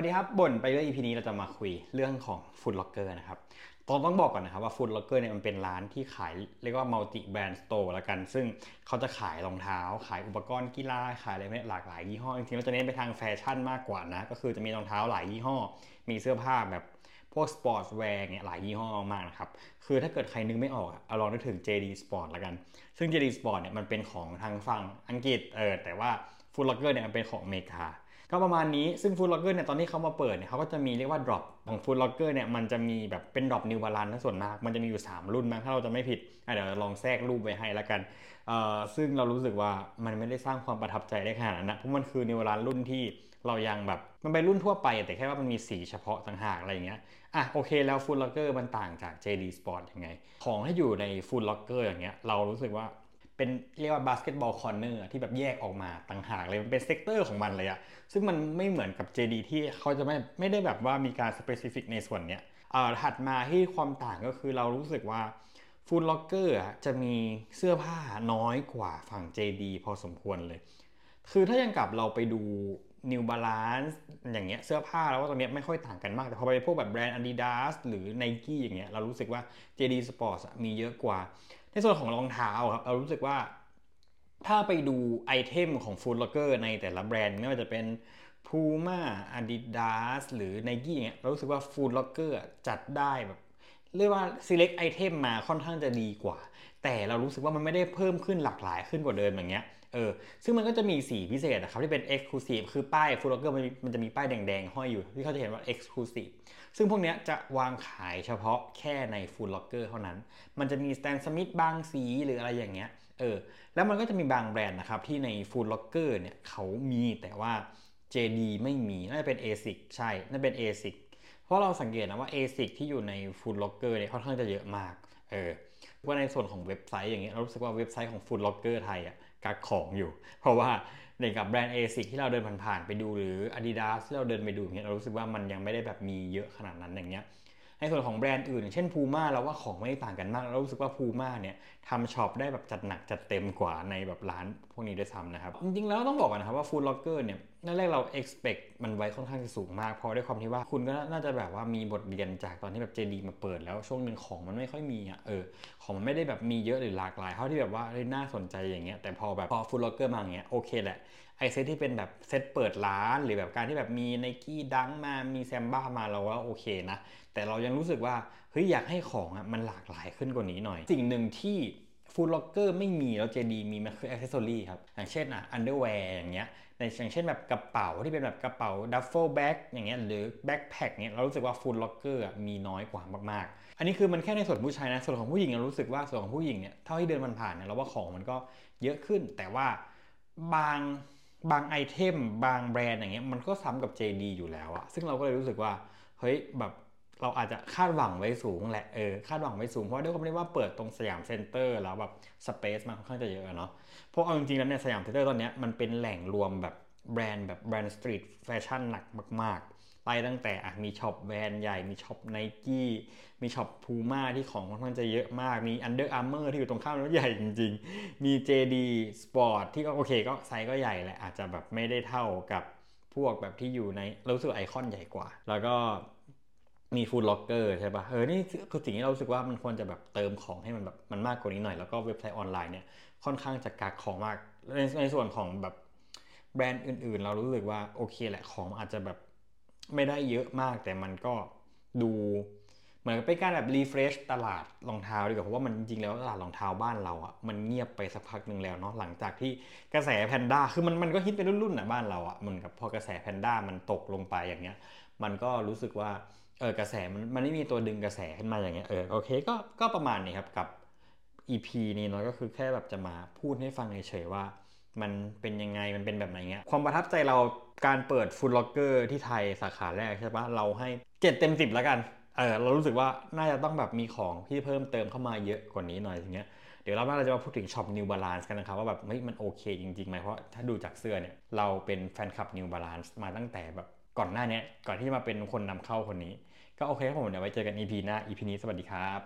สวัสดีครับบ่นไปเรื่อง EP นี้เราจะมาคุยเรื่องของ Food Locker นะครับต้องต้องบอกก่อนนะครับว่า Food Locker เนี่ยมันเป็นร้านที่ขายเรียกว่า multi brand store ละกัน ซึ่งเขาจะขายรองเท้า ขายอุปกรณ์กีฬาขายอะไรเนี่ยหลากหลายยี่ห้อ จริงๆเราจะเน้นไปทางแฟชั่นมากกว่านะ ก็คือจะมีรองเท้าหลายยี่ห้อ มีเสื้อผ้าแบบพวก sportswear เนี่ยหลายยี่ห้อมากนะครับ คือถ้าเกิดใครนึกไม่ออกเอาลองนึกถึง JD Sports ละกัน ซึ่ง JD Sport เนี่ยมันเป็นของทางฝั่งอังกฤษเออแต่ว่า Food Locker เนี่ยมันเป็นของอเมริกา ก็ประมาณนี้ซึ่ง Food Locker เนี่ยตอนที่เขามาเปิดเนี่ยเขาก็จะมีเรียกว่า drop ของ Food Locker เนี่ยมันจะมีแบบเป็น drop New Balance นส่วนมาก มันจะมีอยู่ 3 รุ่นมั้งถ้าเราจะไม่ผิดเดี๋ยวลองแทรกรูปไว้ให้ละกันเอ่อซึ่งเรารู้สึกว่ามันไม่ได้สร้างความประทับใจได้ขนาดนั้นนะเพราะมันคือ New Balance รุ่นที่เรายังแบบมันเป็นรุ่นทั่วไป แต่แค่ว่ามันมีสีเฉพาะต่างหากอะไรอย่างเงี้ยอะโอเคแล้ว Food Locker มันต่างจาก JD Sport ยังไง ของที่อยู่ใน Foot Locker อย่างเงี้ยเรารู้สึกว่า เป็นเรียกว่า basketball corner ที่แบบแยกออกมาต่างหากเลยมันเป็น sector ของมันเลยอะซึ่งมันไม่เหมือนกับ JD ที่เขาจะไม่ไม่ได้แบบว่ามีการ specific ในส่วนเนี้ยเอ่อถัดมาที่ความต่างก็คือเรารู้สึกว่า Foot Locker จะมีเสื้อผ้าน้อยกว่าฝั่ง JD พอสมควรเลย คือถ้าอย่างกับเราไปดู New Balance อย่างเงี้ยเสื้อผ้าเราว่าตรงเนี้ยไม่ค่อยต่างกันมาก แต่พอไปพวกแบบแบรนด์ Adidas หรือ Nike อย่างเงี้ยเรารู้สึกว่า JD Sports มีเยอะกว่า ส่วนของรองเท้าครับเรารู้สึกว่า ถ้าไปดู item ของ Foot Locker ในแต่ละแบรนด์ไม่ว่าจะเป็น Puma Adidas หรือ Nike อย่างเงี้ยเรารู้สึกว่า Foot Locker จัดได้แบบ เรียกว่า select item มาค่อนข้างจะดีกว่า แต่เรารู้สึกว่ามันไม่ได้เพิ่มขึ้นหลากหลายขึ้นกว่าเดิมอย่างเงี้ยเออซึ่งมันก็จะมีสีพิเศษนะครับที่เป็น exclusive คือป้าย Foot Locker มันมันจะมีป้ายแดงๆ ห้อยอยู่ ที่เขาจะเขียนว่า exclusive ซึ่งพวกเนี้ยจะวางขายเฉพาะแค่ใน Food Locker เท่านั้น มันจะมี Stan Smith บางสีหรืออะไรอย่างเงี้ยเออแล้วมันก็จะมีบางแบรนด์นะครับที่ใน Food Locker เนี่ยเขามีแต่ว่า JD ไม่มีน่าจะเป็น ASIC ใช่น่าเป็น ASIC เพราะเราสังเกตนะว่า ASIC ที่อยู่ใน Food Locker เนี่ยค่อนข้างจะเยอะมาก เออว่าในส่วนของเว็บไซต์อย่างเงี้ยเรารู้สึกว่าเว็บไซต์ของ Food Locker ไทยอะกักของอยู่ เพราะว่าในกับแบรนด์ ASIC ที่เราเดินผ่านๆไปดูหรือ Adidas ที่เราเดินไปดูอย่างเงี้ยเรารู้สึกว่ามันยังไม่ได้แบบมีเยอะขนาดนั้นอย่างเงี้ย ในส่วนของแบรนด์อื่นอย่างเช่น Puma เราว่าของไม่ได้ต่างกันมาก เรารู้สึกว่า Puma เนี่ยทำช็อปได้แบบจัดหนักจัดเต็มกว่าในแบบร้านพวกนี้ด้วยซ้ำนะครับ จริงๆแล้วต้องบอกก่อนนะครับว่า Food Locker เนี่ยนั่นแรกเรา expect มันไว้ค่อนข้างจะสูงมาก เพราะด้วยความที่ว่าคุณก็น่าจะแบบว่ามีบทเรียนจากตอนที่แบบ JD มาเปิดแล้วช่วงหนึ่งของมันไม่ค่อยมีอะเออของมันไม่ได้แบบมีเยอะหรือหลากหลายเท่าที่แบบว่าเฮ้ยน่าสนใจอย่างเงี้ยแต่พอแบบพอ Food Locker มาอย่างเงี้ยโอเคแหละ ไอเซตที่เป็นแบบเซตเปิดร้าน หรือแบบการที่แบบมี Nike Dunk มามีแซมบ้ามาเราว่าโอเคนะ แต่เรายังรู้สึกว่าเฮ้ยอยากให้ของอะมันหลากหลายขึ้นกว่านี้หน่อย สิ่งหนึ่งที่ Foot Locker ไม่มีแล้ว JD มีมันคืออ c เซสซอรี่ครับ อย่างเช่นอะ underwear อย่างเงี้ยในอย่างเช่นแบบกระเป๋าที่เป็นแบบกระเป๋า duffle bag อย่างเงี้ยหรือ backpack เงี้ยเรารู้สึกว่า Foot Locker มีน้อยกว่ามากๆ อันนี้คือมันแค่ในส่วนผู้ชายนะ ส่วนของผู้หญิงเรารู้สึกว่าส่วนของผู้หญิงเนี่ยเท่าที่เดินมันผ่านเนี่ยเราว่าของมันก็เยอะขึ้นแต่ว่าบาง บาง itemบางแบรนด์อย่างเงี้ยมันก็ซ้ำกับ JD อยู่แล้วอะซึ่งเราก็เลยรู้สึกว่าเฮ้ยแบบเราอาจจะคาดหวังไว้สูงแหละเออคาดหวังไว้สูงเพราะด้วยความที่ว่าเปิดตรงสยามเซ็นเตอร์ แล้วแบบ space มันค่อนข้างจะเยอะเนาะเพราะเอาจริงๆแล้วเนี่ยสยามเซ็นเตอร์ตอนเนี้ยมันเป็นแหล่งรวมแบบ แบรนด์แบบแบรนด์ street fashion หนักมาก ๆไล่ตั้งแต่อะมีช็อปแบรนด์ใหญ่ มีช็อปไนกี้มีช็อปพูม่าที่ของค่อนข้างจะเยอะมาก มี Under Armour ที่อยู่ตรงข้ามแล้วใหญ่จริง ๆ มี JD Sports ที่ก็โอเคก็ไซส์ก็ใหญ่แหละอาจจะแบบไม่ได้เท่ากับพวกแบบที่อยู่ในรู้สึกไอคอนใหญ่กว่า แล้วก็มี Foot Locker ใช่ปะเออ นี่คือสิ่งที่เรารู้สึกว่ามันควรจะแบบเติมของให้มันแบบมันมากกว่านี้หน่อย แล้วก็เว็บไซต์ออนไลน์เนี่ยค่อนข้างจะกักของมาก ในในส่วนของแบบ แบรนด์อื่นๆ เรารู้สึกว่าโอเคแหละของอาจจะแบบไม่ได้เยอะมาก แต่มันก็ดูเหมือนเป็นการแบบ refresh ตลาดรองเท้าดีกว่าเพราะว่ามันจริงๆแล้วตลาดรองเท้าบ้านเราอะ่ะมันเงียบไปสักพักหนึ่งแล้วเนาะหลังจากที่กระแสแพนด้าคือมันมันก็ฮิตเป็นรุ่นๆนะบ้านเราอะ่ะเหมือนกับพอกระแสแพนด้ามันตกลงไปอย่างเงี้ย มันก็รู้สึกว่าเออกระแสมันมันไม่มีตัวดึงกระแสขึ้นมาอย่างเงี้ยเออโอเคก็ก็ประมาณนี้ครับกับ EP นี้เนาะก็คือแค่แบบจะมาพูดให้ฟังเฉยๆว่า มันเป็นยังไงมันเป็นแบบไหนเงี้ยความประทับใจเราการเปิด Foot Locker ที่ไทยสาขาแรกใช่ปะเราให้7เต็ม10แล้วกันเออเรารู้สึกว่าน่าจะต้องแบบมีของที่เพิ่มเติมเข้ามาเยอะกว่านี้หน่อยอย่างเงี้ยเดี๋ยวรอบหน้าเราจะมาพูดถึงช็อป New Balance กันนะครับ ว่าแบบเฮ้ยมันโอเคจริงๆไหมเพราะถ้าดูจากเสื้อเนี่ยเราเป็นแฟนคลับ New Balance มาตั้งแต่แบบก่อนหน้านี้ก่อนที่จะมาเป็นคนนำเข้าคนนี้ ก็โอเคครับผมเดี๋ยวไว้เจอกัน EP หน้า EP นี้สวัสดีครับ